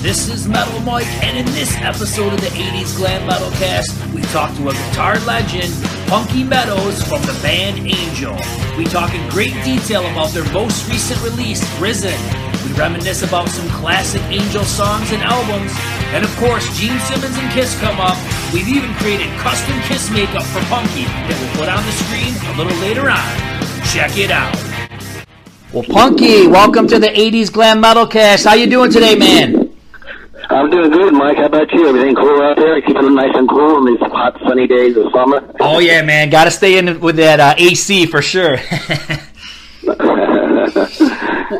This is Metal Mike, and in this episode of the 80s Glam Metal Cast, we talk to a guitar legend, Punky Meadows from the band Angel. We talk in great detail about their most recent release, Risen. We reminisce about some classic Angel songs and albums. And of course, Gene Simmons and Kiss come up. We've even created custom Kiss makeup for Punky that we'll put on the screen a little later on. Check it out. Well, Punky, welcome to the 80s Glam Metal Cast. How you doing today, man? I'm doing good, Mike. How about you? Everything cool out there? Keeping it nice and cool in these hot, sunny days of summer? Oh, yeah, man. Got to stay in with that uh, AC for sure.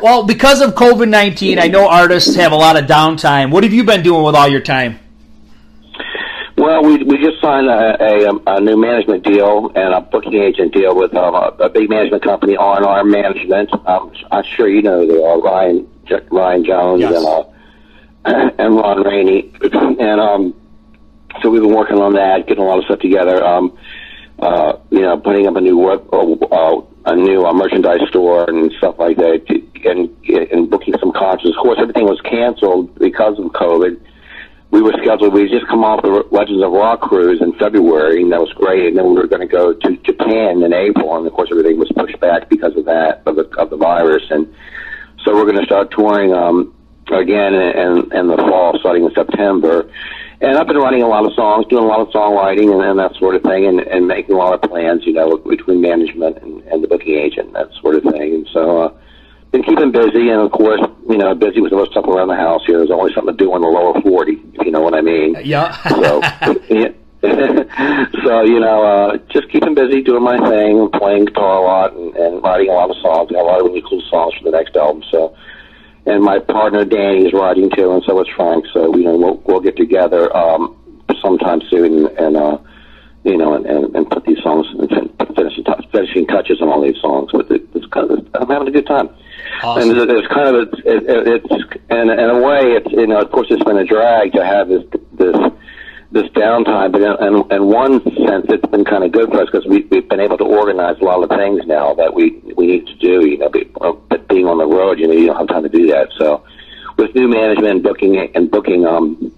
well, because of COVID 19, I know artists have a lot of downtime. What have you been doing with all your time? Well, we we just signed a, a, a new management deal and a booking agent deal with um, a, a big management company, R and R Management. Um, I'm sure you know they are Ryan Ryan Jones Yes. and uh, and Ron Rainey, and um, so we've been working on that, getting a lot of stuff together. Um, uh, you know, putting up a new web, uh, a new uh, merchandise store and stuff like that, to, and and booking some concerts. Of course, everything was canceled because of COVID. We were scheduled. We just come off the Legends of Rock cruise in February, and that was great. And then we were going to go to Japan in April, and of course, everything was pushed back because of that of the of the virus. And so we're going to start touring um, again in, in, the fall, starting in September. And I've been writing a lot of songs, doing a lot of songwriting and, and that sort of thing, and, and making a lot of plans, you know, between management and, and the booking agent, that sort of thing. And so, uh, been keeping busy, and of course, you know, busy with the most stuff around the house here. There's always something to do in the lower 40, if you know what I mean. Yeah. So, yeah. so you know, uh, just keeping busy, doing my thing, playing guitar a lot, and, and writing a lot of songs. Got a lot of really cool songs for the next album. So, and my partner Danny is writing too, and so is Frank. So you know, we'll we'll get together um, sometime soon, and uh, you know, and, and, and put these songs and fin- finishing, touch, finishing touches on all these songs. But it, it's kind of I'm having a good time. Awesome. And it's kind of it's it, it- it's in, in a way it's you know of course it's been a drag to have this this this downtime, but in, in, in one sense it's been kind of good for us because we, we've been able to organize a lot of things now that we we need to do. You know, uh, but being on the road, you know, you don't have time to do that. So with new management and booking and booking um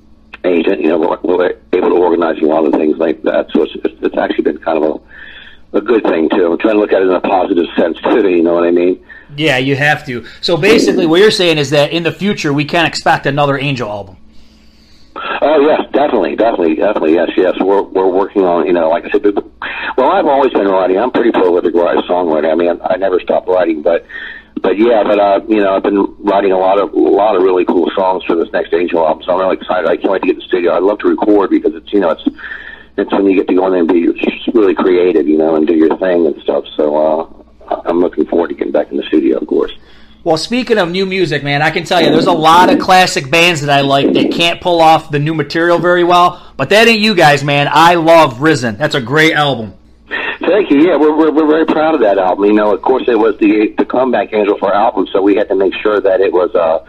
agent, you know, we're, we're able to organize a lot of things like that. So it's it's, it's actually been kind of a a good thing too. I'm trying to look at it in a positive sense too. You know what I mean? Yeah, you have to. So basically, what you're saying is that in the future, we can't expect another Angel album. Oh yes, definitely, definitely, definitely. Yes, yes. We're we're working on you know, like I said. Well, I've always been writing. I'm pretty prolific writer songwriter. I mean, I, never stop writing, but but yeah, but uh, you know, I've been writing a lot of a lot of really cool songs for this next Angel album. So I'm really excited. I can't wait to get in the studio. I love to record because it's you know it's it's when you get to go in there and be really creative, you know, and do your thing and stuff. So uh, I'm looking forward to getting back in the studio, of course. Well, speaking of new music, man, I can tell you there's a lot of classic bands that I like that can't pull off the new material very well. But that ain't you guys, man. I love Risen. That's a great album. Thank you. Yeah, we're, we're we're very proud of that album. You know, of course, it was the the comeback angel for album, so we had to make sure that it was uh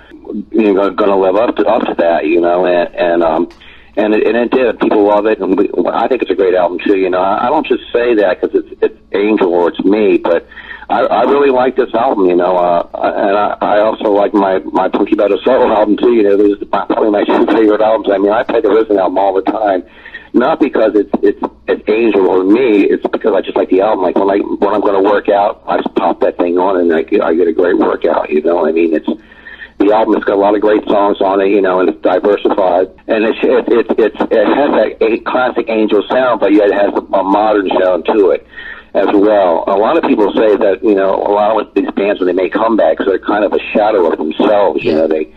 you know going to live up to up to that. You know, and and um and it, and it did. People love it, and we, I think it's a great album too. You know, I, I don't just say that because it's it's Angel or it's me, but I, I really like this album. You know, uh, and I, I also like my my Punky Meadows solo album too. You know, those are my, probably my two favorite albums. I mean, I play the Risen album all the time not because it's it's it's Angel or me. It's because I just like the album. Like when I when I'm going to work out, I just pop that thing on and I get, I get a great workout. You know, I mean, it's the album. It's got a lot of great songs on it. You know, and it's diversified and it's it it it's, it has that a classic Angel sound, but yet it has a modern sound to it as well. A lot of people say that you know a lot of these bands when they make comebacks, they're kind of a shadow of themselves. You know, they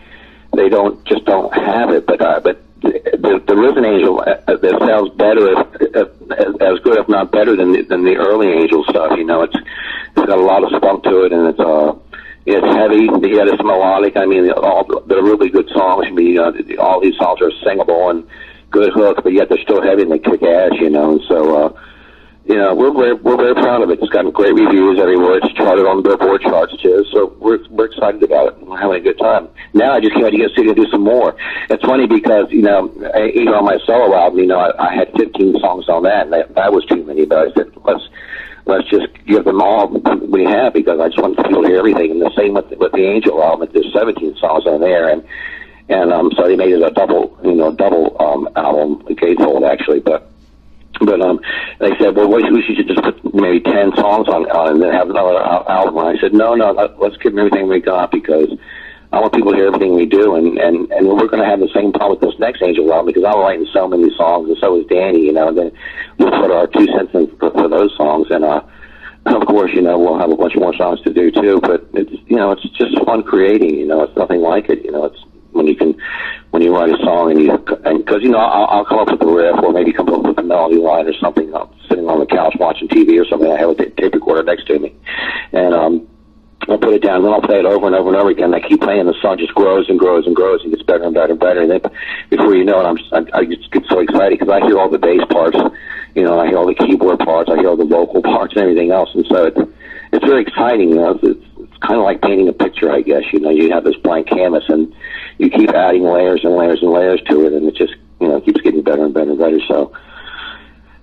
they don't just don't have it. But uh, but the, the Risen Angel uh, uh, that sounds better, uh, as, as good if not better than the, than the early Angel stuff. You know, it's it's got a lot of spunk to it, and it's uh it's heavy, yet it's melodic. I mean, all they're really good songs. I mean, uh, all these songs are singable and good hooks, but yet they're still heavy and they kick ass, you know. And so, uh, you know, we're very, we're very proud of it. It's gotten great reviews everywhere. It's charted on the Billboard charts too. So we're we're excited about it. We're having a good time. Now I just can't to get to do some more. It's funny because you know, even on my solo album, you know, I, I had 15 songs on that, and that, that was too many. But I said, let's let's just give them all we have because I just want people to hear everything. And the same with with the Angel album. There's 17 songs on there, and and um, so they made it a double, you know, double um, album, gatefold actually, but but um, they said, well, we should just put maybe ten songs on, on and then have another album. And I said, no, no, let's give them everything we got because I want people to hear everything we do, and and and we're going to have the same problem with this next Angel album because I'm writing so many songs, and so is Danny. You know, and then we'll put our two cents in for, for those songs, and uh, of course, you know, we'll have a bunch more songs to do too. But it's you know, it's just fun creating. You know, it's nothing like it. You know, it's when you can when you write a song and you and because you know I'll, I'll come up with the riff or maybe come up with a melody line or something. I'm sitting on the couch watching TV or something. I have a tape recorder next to me, and um, I'll put it down. Then I'll play it over and over and over again. I keep playing. The song just grows and grows and grows and gets better and better and better. And then before you know it, I'm I, I just get so excited because I hear all the bass parts. You know, I hear all the keyboard parts. I hear all the vocal parts and everything else. And so it's it's very exciting. You know, it's, it's kind of like painting a picture, I guess. You know, you have this blank canvas and you keep adding layers and layers and layers to it, and it just you know keeps getting better and better and better. So,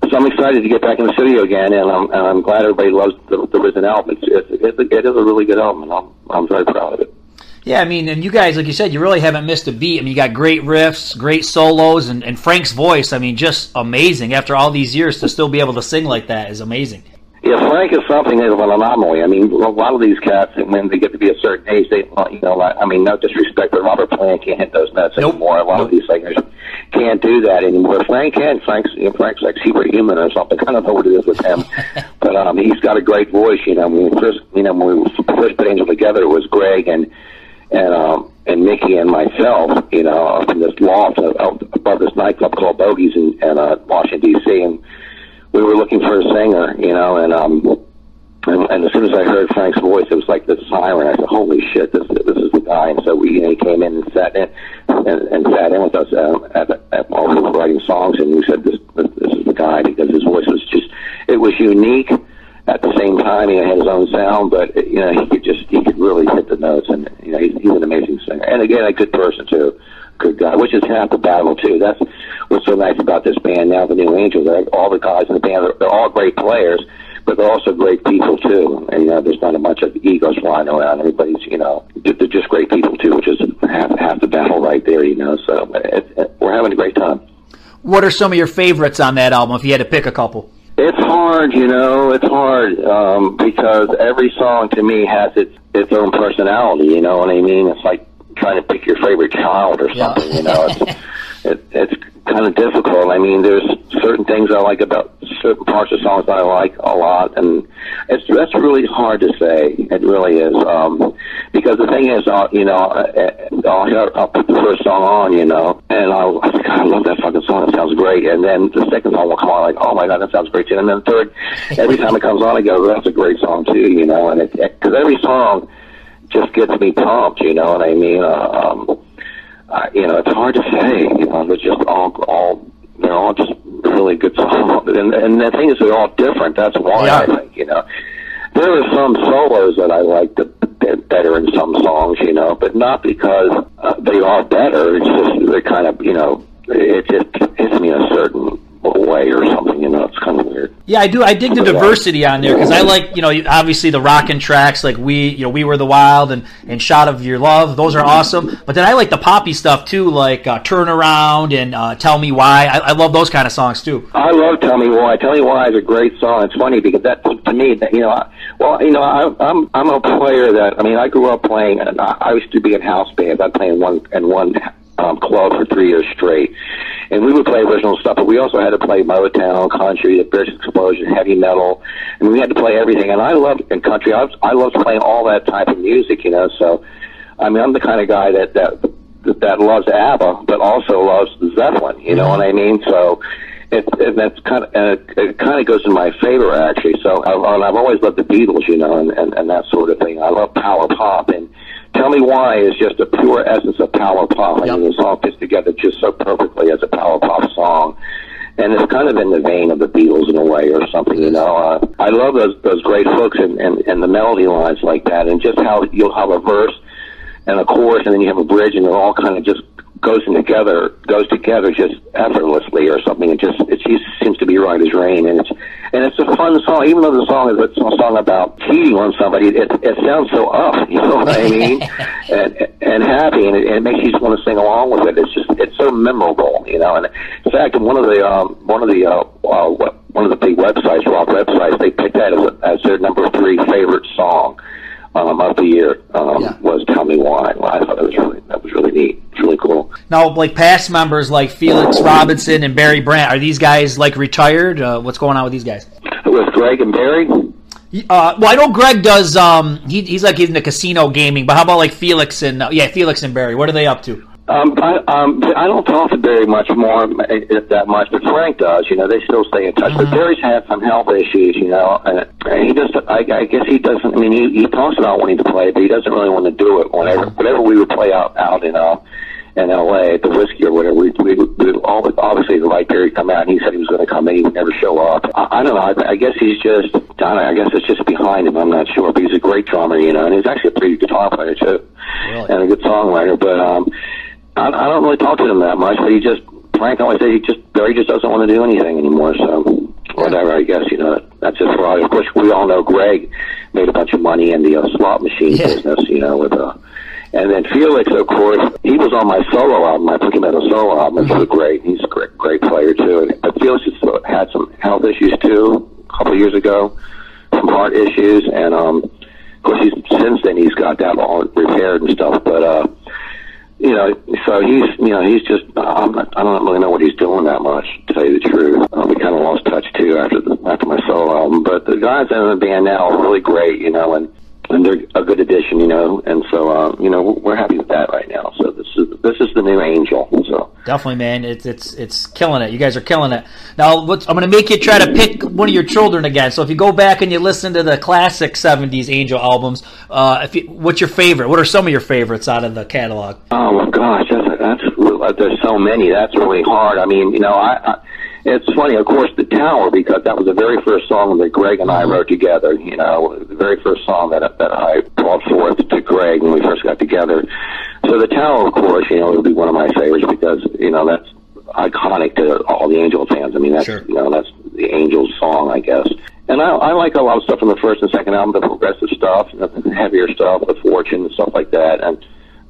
so I'm excited to get back in the studio again, and I'm and I'm glad everybody loves the, the Risen album. It's, it's, it's a, it is a really good album, and I'm I'm very proud of it. Yeah, I mean, and you guys, like you said, you really haven't missed a beat. I mean, you got great riffs, great solos, and, and Frank's voice. I mean, just amazing. After all these years, to still be able to sing like that is amazing. Yeah, Frank is something of an anomaly. I mean, a lot of these cats, when they get to be a certain age, they, you know, like, I mean, no disrespect, but Robert Plant can't hit those notes nope. anymore. A lot nope. of these singers can't do that anymore. Frank can. Frank's, you know, Frank's like superhuman or something. I don't know what it is with him, but um, he's got a great voice. You know, when we first, you know, when we first put Angel together, it was Greg and and um and Mickey and myself, you know, up in this loft above this nightclub called Bogies in, in uh, Washington D.C. and we were looking for a singer, you know, and um, and, and as soon as I heard Frank's voice, it was like this siren. I said, "Holy shit, this this is the guy!" And so we you know, he came in and sat in and, and sat in with us um, at, at while we were writing songs, and we said, "This this is the guy," because his voice was just it was unique. At the same time, he had his own sound, but you know he could just he could really hit the notes, and you know he's, he's an amazing singer, and again a good person too good guy, which is half the battle too. That's what's so nice about this band now, the New Angels. They're, all the guys in the band, they're, they're all great players, but they're also great people too. And you know, there's not a bunch of egos flying around. Everybody's, you know, they're just great people too, which is half half the battle right there. You know, so it, it, we're having a great time. What are some of your favorites on that album? If you had to pick a couple. It's hard, you know. It's hard um, because every song to me has its its own personality. You know what I mean? It's like trying to pick your favorite child or something. Yeah. you know, it's it, it's kind of difficult. I mean, there's certain things I like about certain parts of songs that I like a lot, and it's that's really hard to say. It really is, um, because the thing is, uh, you know, uh, uh, I'll hear, I'll put the first song on, you know, and I'll God, I love that fucking song. It sounds great, and then the second song will come on, like, oh my god, that sounds great too, and then the third, every time it comes on, I go, that's a great song too, you know, and it because every song just gets me pumped. You know what I mean? Uh, um, uh, you know, it's hard to say. You know, they're just all all they're all just really good songs. And, and the thing is, they're all different. That's why yeah. I think you know. There are some solos that I like to better in some songs, you know, but not because uh, they are better. It's just they're kind of, you know, it just hits me a certain away or something. You know, it's kind of weird. Yeah, I do. I dig the diversity on there because I like, you know, obviously the rockin' tracks like we, you know, we were the wild and and shot of your love. Those are awesome. But then I like the poppy stuff too, like uh, turn around and uh, tell me why. I, I, love those kind of songs too. I love tell me why. Tell me why is a great song. It's funny because that to me, that you know, I, well, you know, I, I'm I'm a player that I mean, I grew up playing. And I, I used to be in house bands. I played in one and one um, club for three years straight. And we would play original stuff, but we also had to play Motown, country, the British Explosion, heavy metal, and we had to play everything. And I loved in country. I, was, I loved playing all that type of music, you know. So, I mean, I'm the kind of guy that that that loves ABBA, but also loves Zeppelin. You know what I mean? So it, it that's kind of uh, it kind of goes in my favor actually. So I, I've always loved the Beatles, you know, and, and and that sort of thing. I love power pop, and Tell Me Why is just a pure essence of power pop. I Yep. mean, the song fits together just so perfectly as a power pop song. And it's kind of in the vein of the Beatles in a way or something, you know. Uh, I love those those great hooks and, and, and the melody lines like that and just how you'll have a verse and a chorus and then you have a bridge and it all kind of just goes in together goes together just effortlessly or something. It just it just seems to be right as rain and it's and it's a fun song. Even though the song is a song about cheating on somebody, it it sounds so up. You know what I mean? and and happy, and it, and it makes you just want to sing along with it. It's just it's so memorable, you know. And in fact, one of the um, one of the uh, uh, one of the big websites, rock websites, they picked that as, a, as their number three favorite song um, of the year. Um, Yeah. Was "Tell Me Why." Well, I thought it was really that was really neat. It's really cool. Now, like past members like Felix Robinson and Barry Brandt, are these guys like retired? Uh, what's going on with these guys? With Greg and Barry. Uh, well, I know Greg does. Um, he, he's like in the casino gaming, but how about like Felix and uh, yeah, Felix and Barry? What are they up to? Um, I, um, I don't talk to Barry much more, if that much, but Frank does. You know, they still stay in touch. But Barry's had some health issues, you know, and he just, I, I guess he doesn't. I mean, he, he talks about wanting to play, but he doesn't really want to do it. Whenever, whenever we would play out out in uh in L.A. at the whiskey or whatever, we we would we all obviously the right period come out, and he said he was going to come, and he would never show up. I, I don't know. I, I guess he's just. I, don't know, I guess it's just behind him. I'm not sure, but he's a great drummer, you know, and he's actually a pretty good guitar player too, Really? and a good songwriter. But um, I, I don't really talk to him that much, but he just, Frank always said he just, Barry just doesn't want to do anything anymore, so whatever, I guess, you know, that's just for Of course, we all know Greg made a bunch of money in the uh, slot machine Yeah. business, you know, with, uh, and then Felix, of course, he was on my solo album, my Punky Meadows solo album, which was great. He's a great, great player too. And, but Felix has had some health issues too, a couple of years ago, some heart issues, and um, of course, he's since then he's got that all repaired and stuff. But uh, you know, so he's, you know, he's just, I'm not, I don't really know what he's doing that much, to tell you the truth. Uh, we kind of lost touch too after the, after my solo album, but the guys in the band now are really great, you know, and, and they're a good addition, you know, and so, uh, you know, we're happy with that right now. So this is, this is the new Angel, so. Definitely, man. It's it's it's killing it. You guys are killing it. Now, what's, I'm going to make you try to pick one of your children again. So if you go back and you listen to the classic '70s Angel albums, uh, if you, what's your favorite? What are some of your favorites out of the catalog? Oh my gosh, that's that's there's so many. That's really hard. I mean, you know, I, I it's funny, of course, the Tower because that was the very first song that Greg and I mm-hmm. wrote together. You know, the very first song that that I brought forth to Greg when we first got together. So the Tower, of course, you know, it would be one of my favorites because you know that's iconic to all the Angel fans. I mean, that's Sure. you know that's the Angels song, I guess. And I, I like a lot of stuff from the first and second album, the progressive stuff, the heavier stuff, the Fortune and stuff like that. And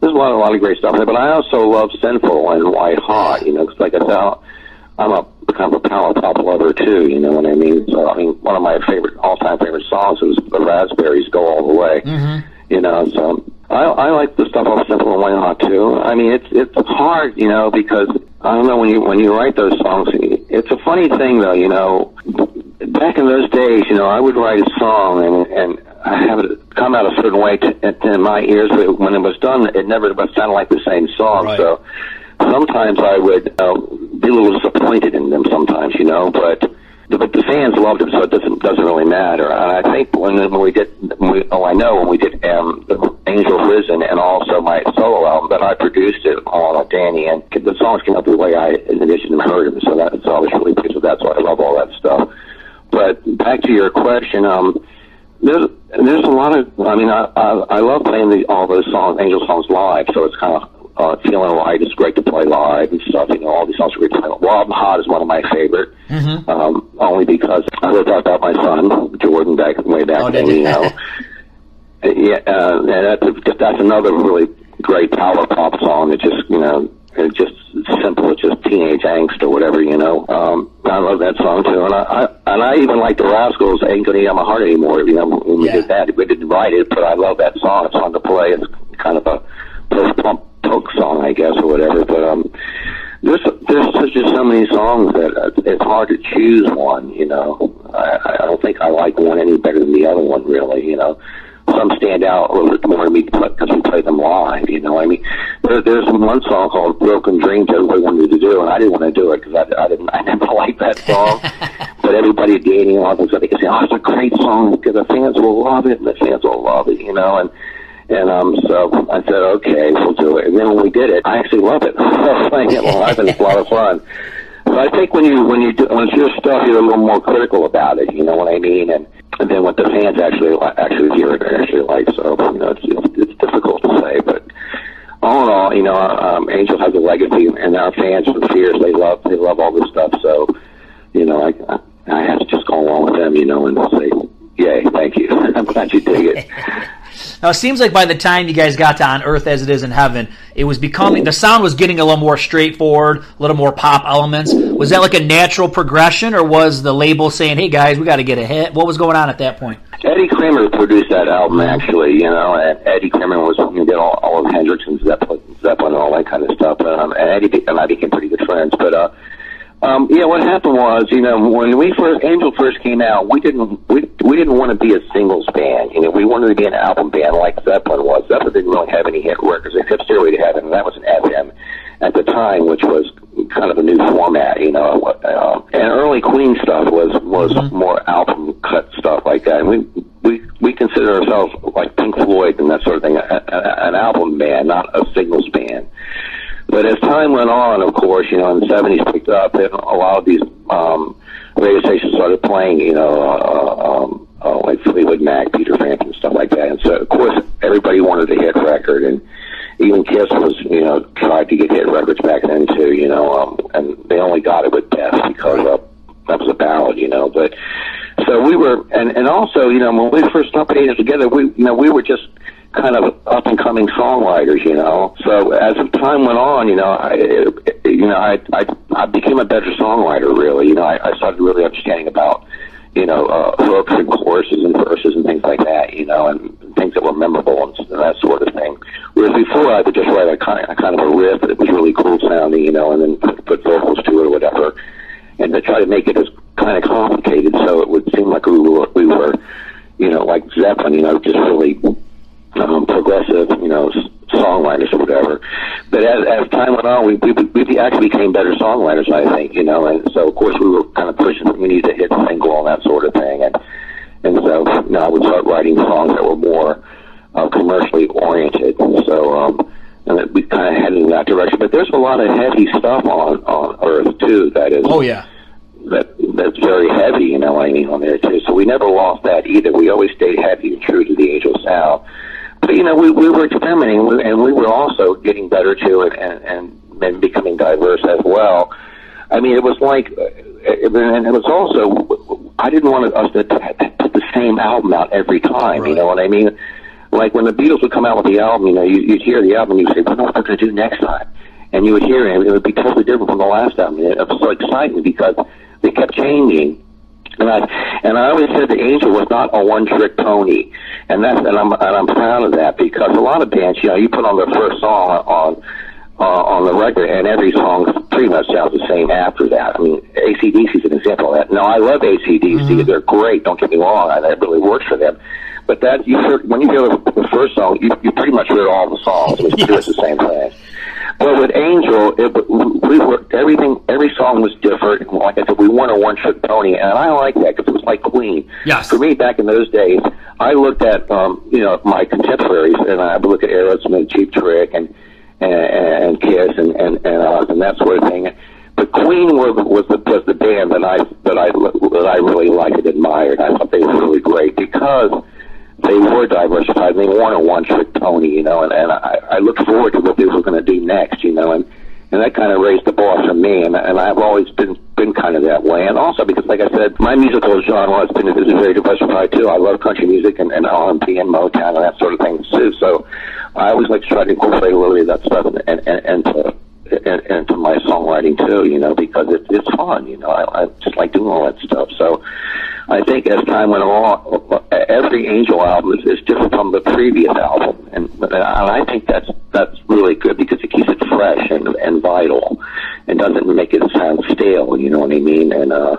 there's a lot, a lot of great stuff there. But I also love Sinful and White Hot. You know, 'cause like I said, I'm a kind of a power pop lover too. You know what I mean? So I mean, one of my favorite, all-time favorite songs is the Raspberries "Go All the Way." Mm-hmm. You know, so I, I like the stuff off Sinful and White Hot too. I mean, it's it's hard, you know, because I don't know when you when you write those songs. It's a funny thing though, you know. Back in those days, you know, I would write a song and and I have it come out a certain way to, to my ears, but when it was done, it never sounded like the same song. Right. So sometimes I would uh, be a little disappointed in them. Sometimes, you know, but but the fans loved them, so it doesn't doesn't really matter. And I think when when we did, we, oh, I know when we did um, the Angel Risen and also my solo album that I produced it all with Danny, and the songs came out the way I envisioned them, heard them. So that so I was really pleased with that. So I love all that stuff. But back to your question, um, there's there's a lot of I mean I I, I love playing the, all those songs Angel songs live, so it's kind of uh, feeling right. It's great to play live and stuff. You know, all these songs are great to play. And Hot is one of my favorite, Mm-hmm. um, only because I wrote that about my son Jordan back way back Oh, then. you? Know, yeah, uh, and that's that's another really great power pop song. It just you know. It's just simple. It's just teenage angst or whatever, you know. Um, I love that song too, and I, I and I even like the Rascals. Ain't gonna eat on my heart anymore. You know, when we Yeah. did that, we didn't write it, but I love that song. It's fun to play. It's kind of a post punk punk song, I guess, or whatever. But um, there's there's such just so many songs that uh, it's hard to choose one. You know, I, I don't think I like one any better than the other one, really. You know, some stand out a little bit more to me because we play them live. You know, I mean, there, there's one song called "Broken Dreams" that everybody wanted to do, and I didn't want to do it because I, I didn't, I never liked that song. but everybody dating all this, they could say, "Oh, it's a great song because the fans will love it, and the fans will love it," you know, and. And um, so I said, okay, we'll do it. And then when we did it, I actually love it. playing it live, and it's a lot of fun. So I think when you when you do, when it's your stuff, you're a little more critical about it. You know what I mean? And and then what the fans actually actually hear it actually like. So you know, it's it's difficult to say, but all in all, you know, um, Angel has a legacy, and our fans for Fears they love they love all this stuff. So you know, I I have to just go along with them, you know, and say, yay, thank you. I'm glad you dig it. Now it seems like by the time you guys got to On Earth as It Is in Heaven, it was becoming the sound was getting a little more straightforward, a little more pop elements. Was that like a natural progression, or was the label saying, "Hey guys, we got to get a hit"? What was going on at that point? Eddie Kramer produced that album actually, you know, and Eddie Kramer was you did all, all of Hendrix and Zeppelin, Zeppelin and all that kind of stuff. Um, and Eddie and I became pretty good friends, but uh um, yeah, what happened was, you know, when we first Angel first came out, we didn't we we didn't want to be a singles band. You know, we wanted to be an album band like Zeppelin was. Zeppelin didn't really have any hit records except Stairway to Heaven, and that was an FM at the time, which was kind of a new format. You know, uh, and early Queen stuff was was mm-hmm. more album cut stuff like that. And we we we consider ourselves like Pink Floyd and that sort of thing, a, a, an album band, not a singles band. But as time went on, of course, you know, in the 70s picked up, and a lot of these um, radio stations started playing, you know, uh, um, uh, like Fleetwood Mac, Peter Frampton, stuff like that. And so, of course, everybody wanted a hit record, and even Kiss was, you know, tried to get hit records back then too, you know, um, and they only got it with Beth because uh, that was a ballad, you know. But so we were, and and also, you know, when we first started putting it together, we, you know, we were just kind of up and coming songwriters, you know. So as time went on, you know, I, you know, I, I, I became a better songwriter. Really, you know, I, I started really understanding about, you know, uh, hooks and choruses and verses and things like that, you know, and things that were memorable and, and that sort of thing. Whereas before, I would just write a kind, a kind of a riff that was really cool sounding, you know, and then put, put vocals to it or whatever, and to try to make it as kind of complicated so it would seem like we were, we were, you know, like Zeppelin, you know, just really um, progressive, you know, songwriters or whatever. But as, as time went on, we, we we actually became better songwriters, I think, you know. And so, of course, we were kind of pushing. We needed to hit single and that sort of thing. And and so, you know, I would start writing songs that were more uh, commercially oriented. And so, um, and we kind of headed in that direction. But there's a lot of heavy stuff on on Earth too. That is. Oh yeah. That that's very heavy, you know. I mean, on there too. So we never lost that either. We always stayed heavy and true to the Angel sound you know, we we were experimenting, and we were also getting better to it, and and, and becoming diverse as well. I mean, it was like, uh, and it was also, I didn't want us to put the same album out every time. Right. You know what I mean? Like when the Beatles would come out with the album, you know, you, you'd hear the album, and you'd say, "What are we going to do next time?" And you would hear it, and it would be totally different from the last album. It was so exciting because they kept changing and I and I always said the Angel was not a one trick pony, and that's and I'm and I'm proud of that because a lot of bands, you know, you put on their first song on uh, on the record, and every song pretty much sounds the same after that. I mean, ACDC is an example of that. No, I love ACDC; mm-hmm. they're great. Don't get me wrong, and that really works for them. But that you hear, when you hear the, the first song, you, you pretty much hear all the songs. It's yes. the same thing. Well, with Angel, it, we were everything. Every song was different. Like I said, we weren't a one-trick pony, and I like that because it was like Queen. Yes. For me, back in those days, I looked at um, you know my contemporaries, and I would look at Aerosmith, Cheap Trick, and and, and Kiss, and and and, uh, and that sort of thing. But Queen was was the was the band that I that I that I really liked and admired. I thought they were really great because they were diversified. They weren't a one-trick pony, you know. And, and I, I look forward to what they were going to do next, you know. And and that kind of raised the bar for me. And, and I've always been been kind of that way. And also because, like I said, my musical genre has been is very diversified too. I love country music and, and R&B and Motown and that sort of thing too. So I always like to try to incorporate a little bit of that stuff and and and, and to and, and to my songwriting too, you know, because it, it's fun, you know. I, I just like doing all that stuff. So I think as time went along, every Angel album is, is different from the previous album, and, and I think that's that's really good because it keeps it fresh and and vital, and doesn't make it sound stale. You know what I mean? And uh,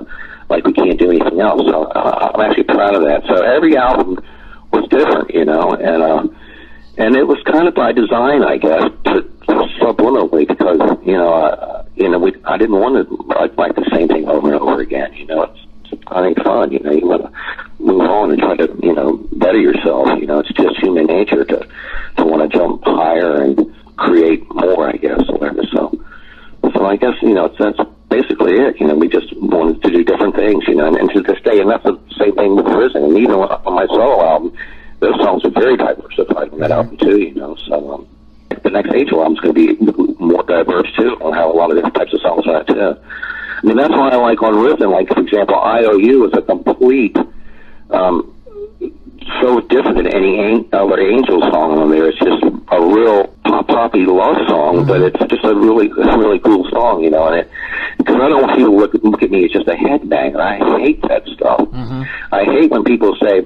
like we can't do anything else. So uh, I'm actually proud of that. So every album was different, you know, and uh, and it was kind of by design, I guess, to, subliminally because you know, uh, you know, we I didn't want to like, like the same thing over and over again. You know, it's I think fun. You know, you want to move on and try to you know better yourself. You know, it's just human nature to to want to jump higher and create more. I guess, or whatever. So, so I guess you know it's, that's basically it. You know, we just wanted to do different things. You know, and, and to this day, and that's the same thing with Risen. And even on my solo album, those songs are very diversified on that album too. You know, so. um the next Angel album is going to be more diverse too. I'll have a lot of different types of songs on it too. I mean, that's why I like on Risen, like, for example, IOU is a complete, um, so different than any an- other Angel song on there. It's just a real pop poppy love song, mm-hmm. but it's just a really, a really cool song, you know, and it, because I don't want people to look, look at me as just a headbanger. I hate that stuff. Mm-hmm. I hate when people say,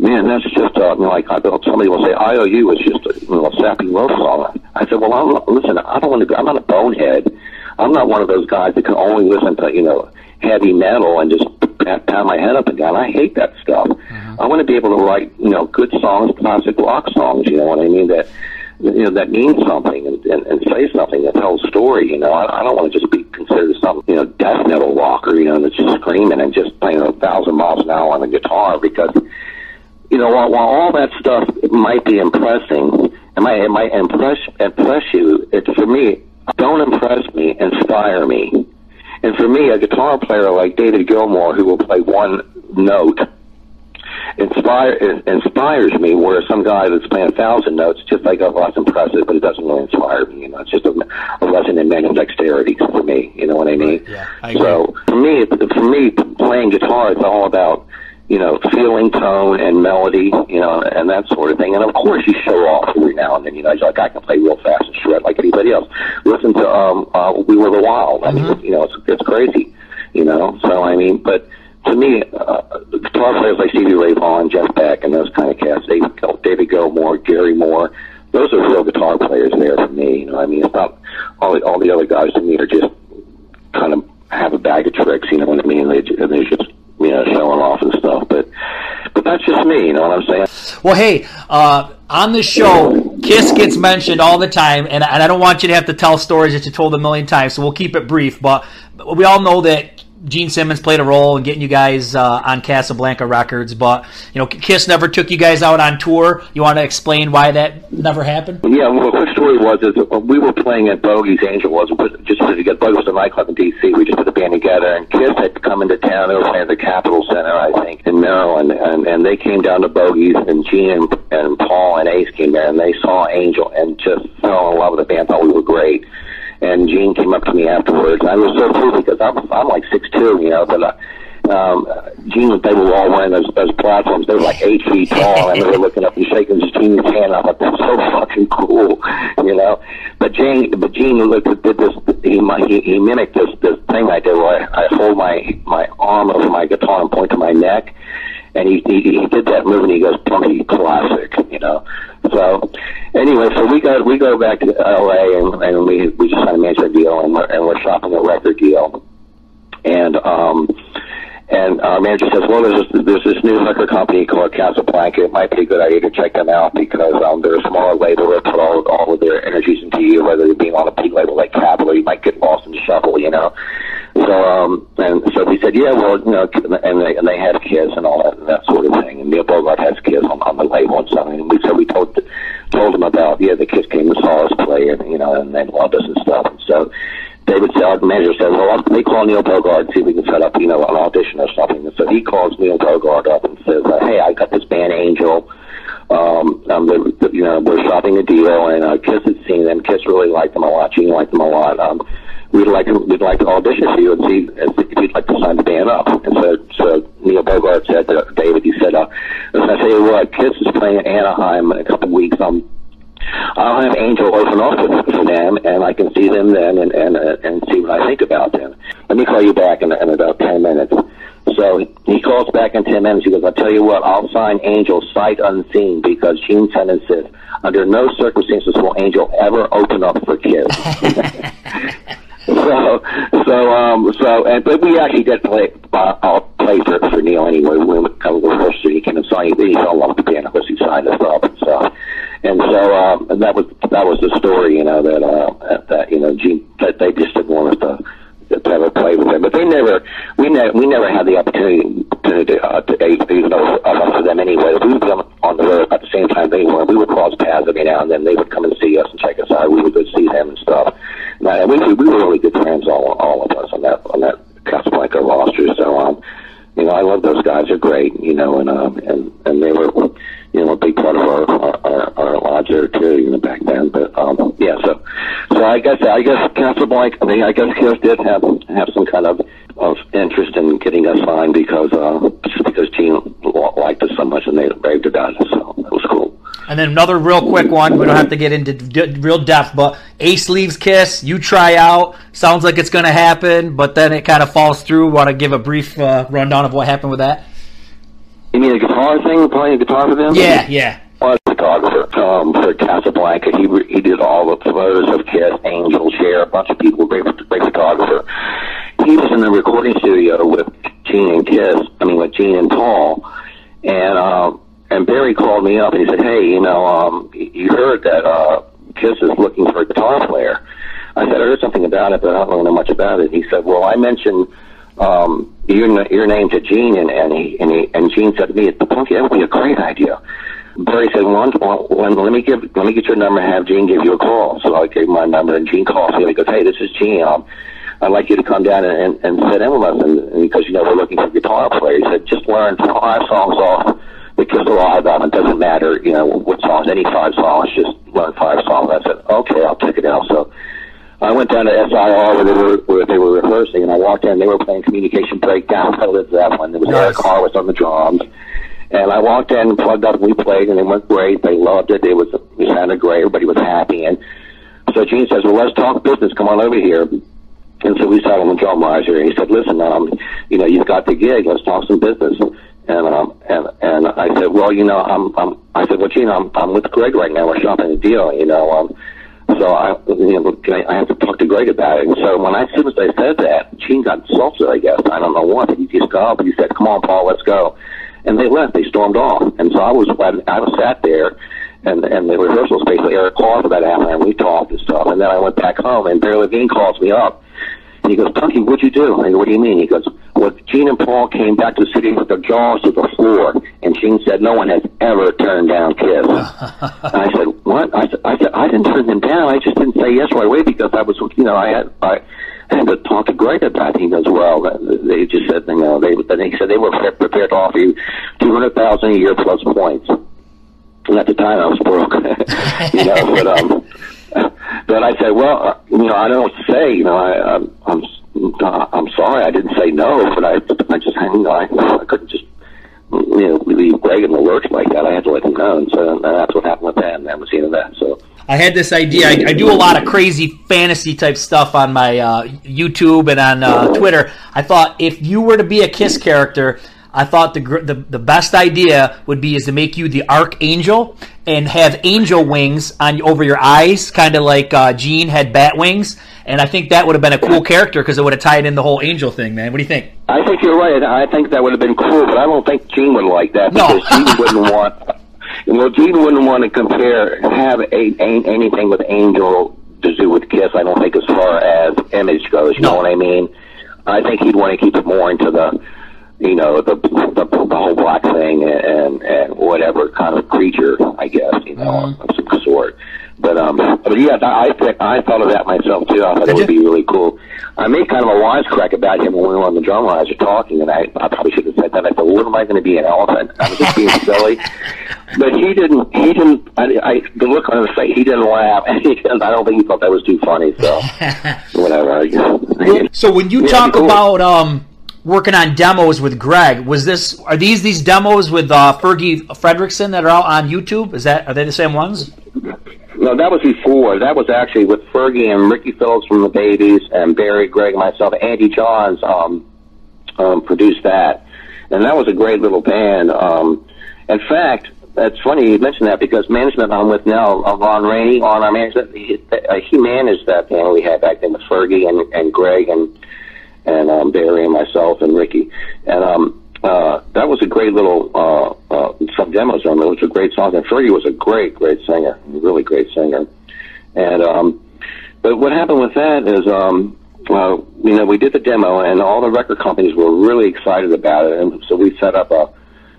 man, that's just uh, you know, like I somebody will say IOU is just a, you know, a sappy love song. I said, well, I'm not, listen, I don't want to. I'm not a bonehead. I'm not one of those guys that can only listen to you know heavy metal and just pat, pat my head up and down. I hate that stuff. Mm-hmm. I want to be able to write you know good songs, classic rock songs. You know what I mean? That you know that means something and, and, and say something that tells a story. You know, I, I don't want to just be considered some you know death metal rocker. You know, that's just screaming and just playing a thousand miles an hour on the guitar because you know while, while all that stuff might be impressing. It might, it might impress impress you. It for me, don't impress me, inspire me. And for me, a guitar player like David Gilmour, who will play one note, inspire inspires me. Whereas some guy that's playing a thousand notes, just like oh, that's impressive, but it doesn't really inspire me. You know, it's just a, a lesson in manual dexterity for me. You know what I mean? Yeah, I so for me, for me, playing guitar is all about you know, feeling tone and melody, you know, and that sort of thing. And of course, you show off every now and then. You know, like I can play real fast and shred like anybody else. Listen to um, uh, "We Were the Wild." I mm-hmm. mean, you know, it's it's crazy. You know, so I mean, but to me, uh, guitar players like Stevie Ray Vaughan, Jeff Beck, and those kind of cats, David, David Gilmour, Gary Moore, those are real guitar players there for me. You know, I mean, it's not all the, all the other guys to me are just kind of have a bag of tricks. You know what I mean? They they just you know, showing off and stuff. But but that's just me, you know what I'm saying? Well, hey, uh, on the show, Kiss gets mentioned all the time, and, and I don't want you to have to tell stories that you told a million times, so we'll keep it brief. But we all know that Gene Simmons played a role in getting you guys uh, on Casablanca Records, but you know Kiss never took you guys out on tour. You want to explain why that never happened? Yeah, well, the story was is we were playing at Bogey's Angel was just to get Bogey's was a nightclub in D.C. We just put the band together, and Kiss had come into town. They were playing at the Capitol Center, I think, in Maryland, and and they came down to Bogey's, and Gene and, and Paul and Ace came there, and they saw Angel and just fell in love with the band. Thought we were great and Gene came up to me afterwards. I was so cool because I'm I'm like six two, you know, but. Uh, um, Gene, they were all wearing those, those platforms. They were like eight feet tall, and they were looking up and shaking Gene's hand. I thought that's so fucking cool, you know. But Gene, but Gene looked at did this. He he, he mimicked this this thing I did where I, I hold my my arm over my guitar and point to my neck, and he he, he did that move and he goes punky classic, you know. So anyway, so we go we go back to L.A. and, and we we just signed a major deal and we're, and we're shopping a record deal, and um and our manager says, well, there's this, there's this new record company called Casablanca. It might be a good idea to check them out because um, they're a smaller label. They put all, all of their energies into you, whether you're being on a big label like Capitol, you might get lost in the shuffle, you know. So, um, and so we said, yeah, well, you know, and they, and they had Kiss and all that, and that sort of thing. And Neil Bogart has Kiss on, on the label and something. And we so we told told them about, yeah, the Kiss came and saw us play, and you know, and they loved us and stuff. And so David our manager said, well, let me call Neil Bogart and see if we can set up, you know, an audition or something. And so he calls Neil Bogart up and says, uh, hey, I got this band Angel. Um, um, they, you know, we're shopping a deal, and uh, Kiss had seen them. Kiss really liked them a lot. Gene liked them a lot. Um, we'd like to, we'd like to audition for you and see if you'd like to sign the band up. And so, so Neil Bogart said to David, he said, uh, listen, I tell you what, Kiss is playing in Anaheim in a couple of weeks. Um, I'll have Angel open up for them, and I can see them then and and uh, and see what I think about them. Let me call you back in, in about ten minutes. So he calls back in ten minutes. He goes, "I'll tell you what. I'll sign Angel sight unseen because Gene Simmons says under no circumstances will Angel ever open up for Kiss." so so um so and but we actually did play uh, I'll play for for Neil anyway. We kind of rehearsed it. He came and song. He, he fell in love with the band because he signed us up and stuff. And so um, and that was that was the story, you know, that uh, that you know, Gene that they just didn't want us to to ever play with him. But they never, we never, we never had the opportunity to, uh, to even though uh, for them anyway. We on, on the road at the same time they were. We would cross paths every now and then. They would come and see us and check us out. We would go see them and stuff. Uh, we, we were really good friends, all all of us on that on that Casablanca roster. So um, you know, I love those guys. They're great. You know, and um, and and they were you know, a big part of our our, our, our lives there too, you know, back then. But um, yeah, so so I guess I guess Casablanca, I mean, I guess Kiss did have have some kind of of interest in getting us signed because uh, just because Gene liked us so much and they raved about it, so. And then another real quick one. We don't have to get into d- real depth, but Ace leaves Kiss. You try out. Sounds like it's going to happen, but then it kind of falls through. Want to give a brief uh, rundown of what happened with that? You mean a guitar thing? Playing a guitar for them? Yeah, yeah. was a photographer um, for Casablanca. He he did all the photos of Kiss, Angel, Cher, a bunch of people. Great, great photographer. He was in the recording studio with Gene and Kiss. I mean, with Gene and Paul, and um, and Barry called me up and he said, "Hey, you know, um, you heard that uh, Kiss is looking for a guitar player." I said, "I heard something about it, but I don't really know much about it." He said, "Well, I mentioned." um, your your name to Gene, and and he, and, he, and Gene said to me, "Punky, that would be a great idea." Barry said, "One, one, let me give, let me get your number, and have Gene give you a call." So I gave my number, and Gene calls me. and He goes, "Hey, this is Gene. Um, I'd like you to come down and, and, and sit in with us, and, and because you know we're looking for guitar player." He said, "Just learn five songs off the Kiss Alive album. It doesn't matter, you know, what songs, any five songs. Just learn five songs." I said, "Okay, I'll check it out." So I went down to SIR where they were where they were rehearsing, and I walked in. They were playing Communication Breakdown. I lived that one. There was nice. Eric Harwitz on the drums, and I walked in, and plugged up, and we played, and it went great. They loved it. It was it sounded great. Everybody was happy, and so Gene says, "Well, let's talk business. Come on over here." And so we sat on the drum riser, and he said, "Listen, um, you know, you've got the gig. Let's talk some business." And um, and and I said, "Well, you know, I'm I'm." I said, "Well, Gene, I'm I'm with Greg right now. We're shopping a deal. You know, um." So I, you know, I, have to talk to Greg about it. And so when I, as soon as I said that, Gene got insulted, I guess. I don't know what. He just got up and he said, come on, Paul, let's go. And they left. They stormed off. And so I was, I was sat there and, and the rehearsal space, Eric called for that half hour and we talked and stuff. And then I went back home and Barry Levine calls me up and he goes, Punky, what'd you do? I go, what do you mean? He goes, well, Gene and Paul came back to the city with their jaws to the floor, and Gene said no one has ever turned down Kiss. I said, what? I said, I said, I didn't turn them down. I just didn't say yes right away because I was, you know, I had, I had to talk to Greg about it. He goes, well, they just said, you know, they, then he said they were prepared to offer you 200000 a year plus points. And at the time I was broke, you know, but, um, but I said, well, uh, you know, I don't know what to say. You know, I, I'm, I'm, uh, I'm sorry, I didn't say no, but I, I just, you know, I, I couldn't just, you know, leave Greg in the lurch like that. I had to let him know, and so and that's what happened with that, and that was the end of that. So. I had this idea. I, I, do a lot of crazy fantasy type stuff on my uh, YouTube and on uh, Twitter. I thought if you were to be a Kiss character, I thought the, the the best idea would be is to make you the archangel and have angel wings on over your eyes, kind of like uh, Gene had bat wings. And I think that would have been a cool character because it would have tied in the whole angel thing, man. What do you think? I think you're right. I think that would have been cool, but I don't think Gene would like that because no. Gene wouldn't want. Well, Gene wouldn't want to compare have a, a, anything with Angel to do with Kiss. I don't think as far as image goes. You no. know what I mean? I think he'd want to keep it more into the you know, the the, the whole black thing and and whatever kind of creature, I guess, you know, mm-hmm. of some sort. But um, but yeah, I think I thought of that myself too. I thought Did it would you? be really cool. I made kind of a wisecrack about him when we were on the drum riser talking, and I, I probably should have said that. I thought, what am I going to be an elephant? I was just being silly. But he didn't. He didn't. I, I the look on his face. He didn't laugh, he didn't, I don't think he thought that was too funny. So whatever. I, well, so when you yeah, talk cool. about um working on demos with Greg. Was this are these these demos with uh, Fergie Frederiksen that are out on YouTube? Is that are they the same ones? No, that was before. That was actually with Fergie and Ricky Phillips from the Babys and Barry, Greg, and myself. Andy Johns um, um, produced that, and that was a great little band. Um, in fact, that's funny you mentioned that because management I'm with now, uh, Ron Rainey on our management, he, uh, he managed that band we had back then with Fergie and, and Greg and and um, Barry and myself and Ricky, and um, uh, that was a great little uh, uh, some demos on them, which were great songs. And Fergie was a great, great singer, really great singer. And um, but what happened with that is, um, uh, you know, we did the demo, and all the record companies were really excited about it, and so we set up a,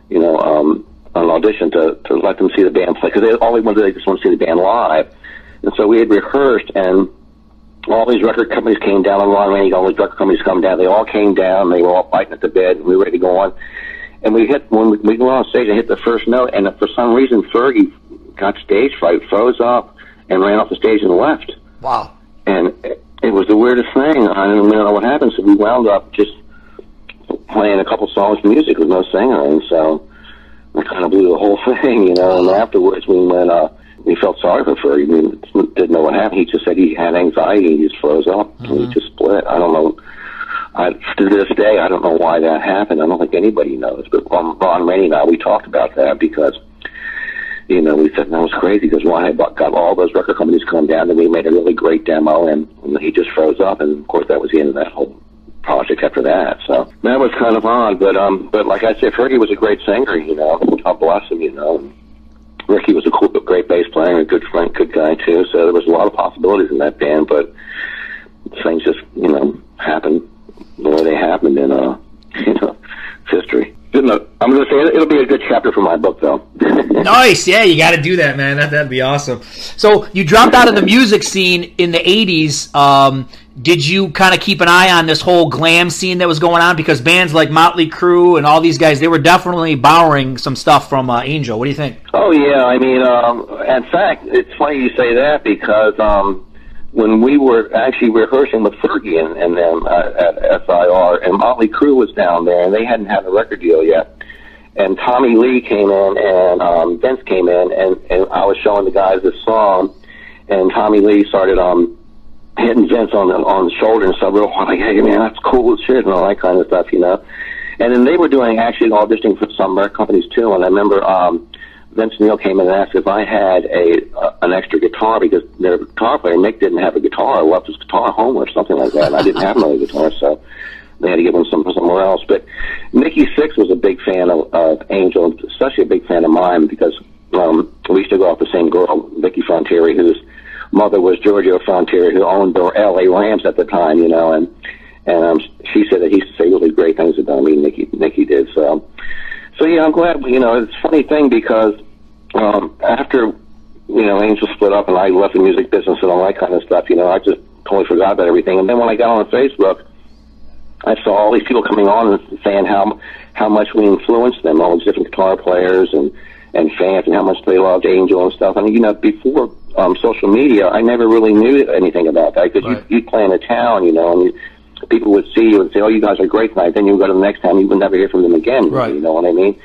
you know, um, an audition to to let them see the band play because they all they wanted they just want to see the band live, and so we had rehearsed and all these record companies came down and Ron Rainey, all these record companies come down. They all came down. They were all fighting at the bed. And we were ready to go on. And we hit when we, we went on stage and hit the first note. And for some reason, Fergie got stage fright, froze up, and ran off the stage and left. Wow. And it, it was the weirdest thing. I don't know what happened. So we wound up just playing a couple songs of music with no singer, and so we kind of blew the whole thing, you know. And afterwards, we went. uh we felt sorry for Fergie. We didn't know what happened. He just said he had anxiety. And he just froze up. Mm-hmm. And he just split. I don't know. I, to this day, I don't know why that happened. I don't think anybody knows. But Ron, Ron Rainey and I, we talked about that because, you know, we said that was crazy because Ron had got all those record companies come down and we made a really great demo and, and he just froze up. And of course, that was the end of that whole project after that. So that was kind of odd. But um, but like I said, Fergie was a great singer. You know, God bless him. You know. Ricky was a cool, great bass player, and a good friend, good guy too. So there was a lot of possibilities in that band, but things just you know happened the way they happened, in uh, you know, history. I'm going to say it'll be a good chapter for my book, though. nice, yeah, you got to do that, man. That that'd be awesome. So you dropped out of the music scene in the '80s. Um, did you kind of keep an eye on this whole glam scene that was going on? Because bands like Motley Crue and all these guys, they were definitely borrowing some stuff from uh, Angel. What do you think? Oh yeah, I mean, um, in fact, it's funny you say that because um, when we were actually rehearsing with Fergie and, and them uh, at SIR, and Motley Crue was down there, and they hadn't had a record deal yet. And Tommy Lee came in, and um, Vince came in, and, and I was showing the guys this song, and Tommy Lee started um, hitting Vince on the on the shoulder and stuff real like, hey man, that's cool shit and all that kind of stuff, you know. And then they were doing actually auditioning for some record companies too. And I remember um, Vince Neil came in and asked if I had a uh, an extra guitar because their guitar player Mick didn't have a guitar, left his guitar home or something like that. And I didn't have another guitar, so they had to give him some somewhere else. But Nikki Sixx was a big fan of, of Angel, especially a big fan of mine because um, we used to go off the same girl, Vicky Frontiere, who's mother was Georgia Frontiere, who owned the L.A. Rams at the time, you know, and and um, she said that he say really great things about me. And Nikki, Nikki did. So, so yeah, I'm glad. You know, it's a funny thing because um, after you know Angel split up and I left the music business and all that kind of stuff, you know, I just totally forgot about everything. And then when I got on Facebook, I saw all these people coming on and saying how how much we influenced them, all these different guitar players and and fans, and how much they loved Angel and stuff. Mean, you know, before um, social media, I never really knew anything about that because right. you, you'd play in a town, you know, and you, people would see you and say, "Oh, you guys are great tonight." Then you would go to the next town, you would never hear from them again. Right. You know what I mean?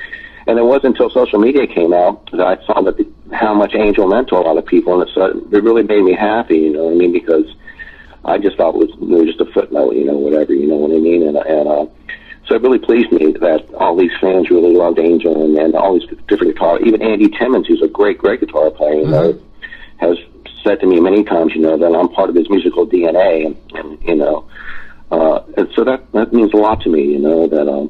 And it wasn't until social media came out that I saw that the, how much Angel meant to a lot of people, and it, uh, it really made me happy. You know what I mean? Because I just thought it was, it was just a footnote, you know, whatever. You know what I mean? And and uh, so it really pleased me that all these fans really loved Angel and, and all these different guitar. Even Andy Timmons, who's a great, great guitar player, you mm-hmm. know, has said to me many times, you know, that I'm part of his musical DNA, and, and you know, uh, and so that that means a lot to me, you know, that um,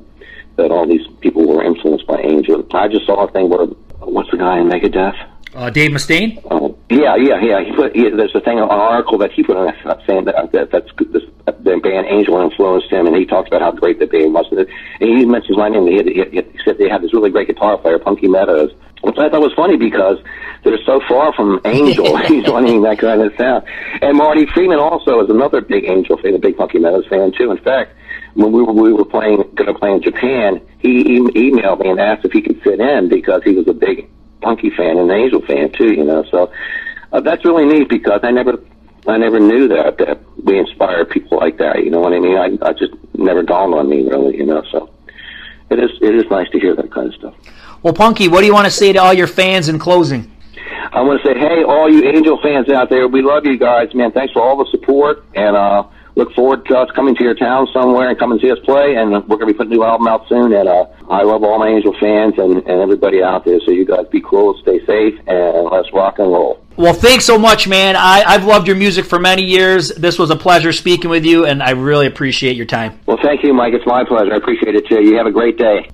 that all these people were influenced by Angel. I just saw a thing where what's the guy in Megadeth? Uh, Dave Mustaine. Oh, yeah, yeah, yeah. He put he, there's a thing, an article that he put on that saying that, that that's this, the band Angel influenced him, and he talks about how great the band was. And he mentions my name. He, had, he, he said they had this really great guitar player, Punky Meadows, which I thought was funny because they're so far from Angel. He's wanting that kind of sound. And Marty Friedman also is another big Angel fan, a big Punky Meadows fan too. In fact, when we were we were playing going to play in Japan, he e- emailed me and asked if he could fit in because he was a big Punky fan and an Angel fan too. You know, so uh, that's really neat because I never I never knew that that we inspire people like that. You know what I mean? I I just never dawned on me really. You know, so it is it is nice to hear that kind of stuff. Well, Punky, what do you want to say to all your fans in closing? I want to say, hey, all you Angel fans out there, we love you guys, man. Thanks for all the support, and uh, look forward to us coming to your town somewhere and come and see us play. And we're going to be putting a new album out soon. And uh, I love all my Angel fans and, and everybody out there. So you guys be cool, stay safe, and let's rock and roll. Well, thanks so much, man. I, I've loved your music for many years. This was a pleasure speaking with you, and I really appreciate your time. Well, thank you, Mike. It's my pleasure. I appreciate it too. You have a great day.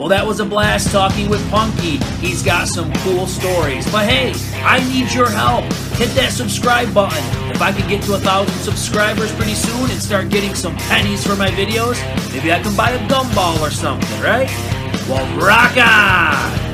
Well, that was a blast talking with Punky. He's got some cool stories. But hey, I need your help. Hit that subscribe button. If I can get to a thousand subscribers pretty soon and start getting some pennies for my videos, maybe I can buy a gumball or something, right? Well, rock on!